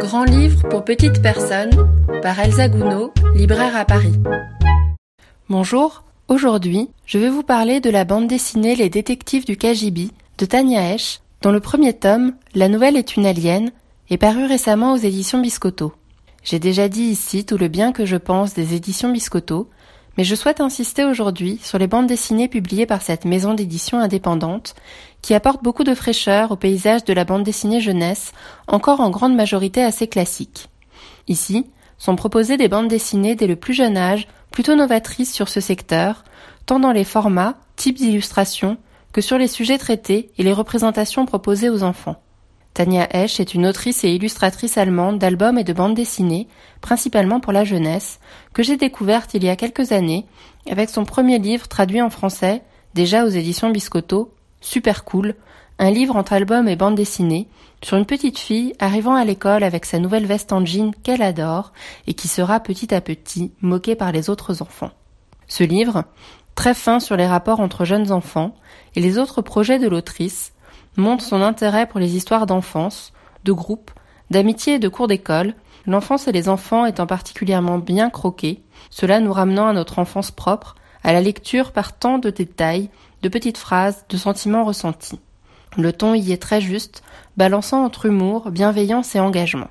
Grand livre pour petites personnes par Elsa Gounod, libraire à Paris. Bonjour, aujourd'hui je vais vous parler de la bande dessinée Les détectives du KGB de Tania Esch, dont le premier tome, La nouvelle est une alien, est paru récemment aux éditions Biscotto. J'ai déjà dit ici tout le bien que je pense des éditions Biscotto, mais je souhaite insister aujourd'hui sur les bandes dessinées publiées par cette maison d'édition indépendante, qui apporte beaucoup de fraîcheur au paysage de la bande dessinée jeunesse, encore en grande majorité assez classique. Ici, sont proposées des bandes dessinées dès le plus jeune âge, plutôt novatrices sur ce secteur, tant dans les formats, types d'illustrations, que sur les sujets traités et les représentations proposées aux enfants. Tania Esch est une autrice et illustratrice allemande d'albums et de bandes dessinées, principalement pour la jeunesse, que j'ai découverte il y a quelques années avec son premier livre traduit en français, déjà aux éditions Biscotto, Super Cool, un livre entre albums et bandes dessinées, sur une petite fille arrivant à l'école avec sa nouvelle veste en jean qu'elle adore et qui sera petit à petit moquée par les autres enfants. Ce livre, très fin sur les rapports entre jeunes enfants et les autres projets de l'autrice, montre son intérêt pour les histoires d'enfance, de groupe, d'amitié et de cours d'école, l'enfance et les enfants étant particulièrement bien croqués, cela nous ramenant à notre enfance propre, à la lecture par tant de détails, de petites phrases, de sentiments ressentis. Le ton y est très juste, balançant entre humour, bienveillance et engagement.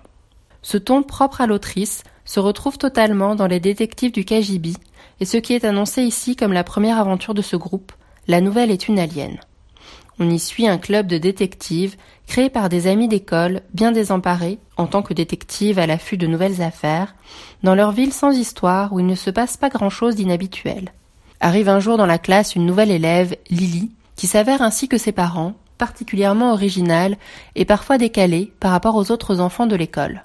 Ce ton propre à l'autrice se retrouve totalement dans les détectives du KGB, et ce qui est annoncé ici comme la première aventure de ce groupe, la nouvelle est une alien. On y suit un club de détectives créé par des amis d'école bien désemparés, en tant que détectives à l'affût de nouvelles affaires, dans leur ville sans histoire où il ne se passe pas grand-chose d'inhabituel. Arrive un jour dans la classe une nouvelle élève, Lily, qui s'avère ainsi que ses parents, particulièrement originale et parfois décalée par rapport aux autres enfants de l'école.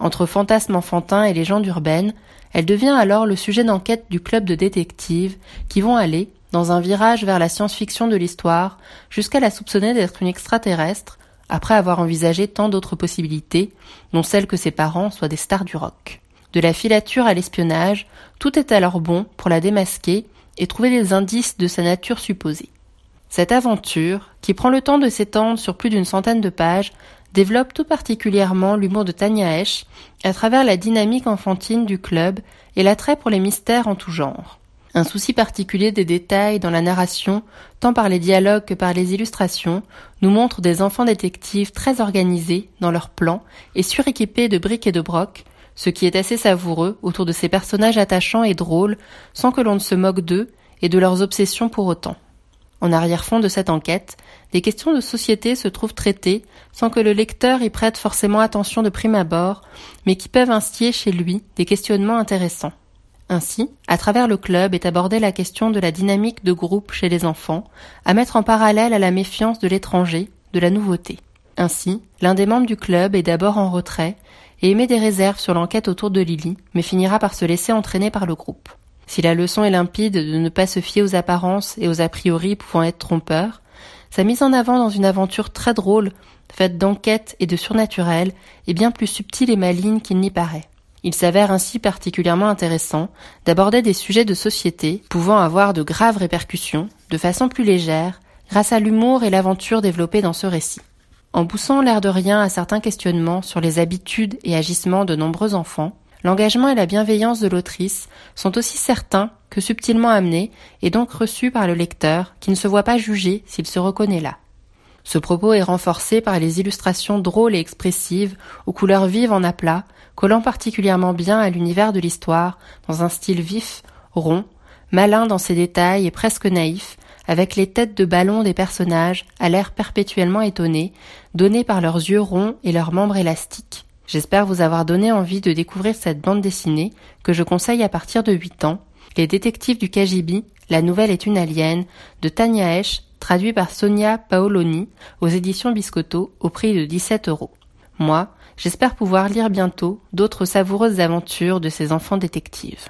Entre fantasmes enfantins et légendes urbaines, elle devient alors le sujet d'enquête du club de détectives qui vont aller, dans un virage vers la science-fiction de l'histoire, jusqu'à la soupçonner d'être une extraterrestre, après avoir envisagé tant d'autres possibilités, dont celle que ses parents soient des stars du rock. De la filature à l'espionnage, tout est alors bon pour la démasquer et trouver des indices de sa nature supposée. Cette aventure, qui prend le temps de s'étendre sur plus d'une centaine de pages, développe tout particulièrement l'humour de Tania Esch à travers la dynamique enfantine du club et l'attrait pour les mystères en tout genre. Un souci particulier des détails dans la narration, tant par les dialogues que par les illustrations, nous montre des enfants détectives très organisés dans leurs plans et suréquipés de briques et de brocs, ce qui est assez savoureux autour de ces personnages attachants et drôles, sans que l'on ne se moque d'eux et de leurs obsessions pour autant. En arrière-fond de cette enquête, des questions de société se trouvent traitées sans que le lecteur y prête forcément attention de prime abord, mais qui peuvent instiller chez lui des questionnements intéressants. Ainsi, à travers le club est abordée la question de la dynamique de groupe chez les enfants, à mettre en parallèle à la méfiance de l'étranger, de la nouveauté. Ainsi, l'un des membres du club est d'abord en retrait et émet des réserves sur l'enquête autour de Lily, mais finira par se laisser entraîner par le groupe. Si la leçon est limpide de ne pas se fier aux apparences et aux a priori pouvant être trompeurs, sa mise en avant dans une aventure très drôle, faite d'enquête et de surnaturel, est bien plus subtile et maligne qu'il n'y paraît. Il s'avère ainsi particulièrement intéressant d'aborder des sujets de société pouvant avoir de graves répercussions de façon plus légère grâce à l'humour et l'aventure développés dans ce récit. En poussant l'air de rien à certains questionnements sur les habitudes et agissements de nombreux enfants, l'engagement et la bienveillance de l'autrice sont aussi certains que subtilement amenés et donc reçus par le lecteur qui ne se voit pas jugé s'il se reconnaît là. Ce propos est renforcé par les illustrations drôles et expressives, aux couleurs vives en aplat, collant particulièrement bien à l'univers de l'histoire, dans un style vif, rond, malin dans ses détails et presque naïf, avec les têtes de ballon des personnages, à l'air perpétuellement étonné, donnés par leurs yeux ronds et leurs membres élastiques. J'espère vous avoir donné envie de découvrir cette bande dessinée que je conseille à partir de 8 ans, Les détectives du KGB, La nouvelle est une alien, de Tania Esch, traduit par Sonia Paoloni aux éditions Biscotto au prix de 17 euros. Moi, j'espère pouvoir lire bientôt d'autres savoureuses aventures de ces enfants détectives.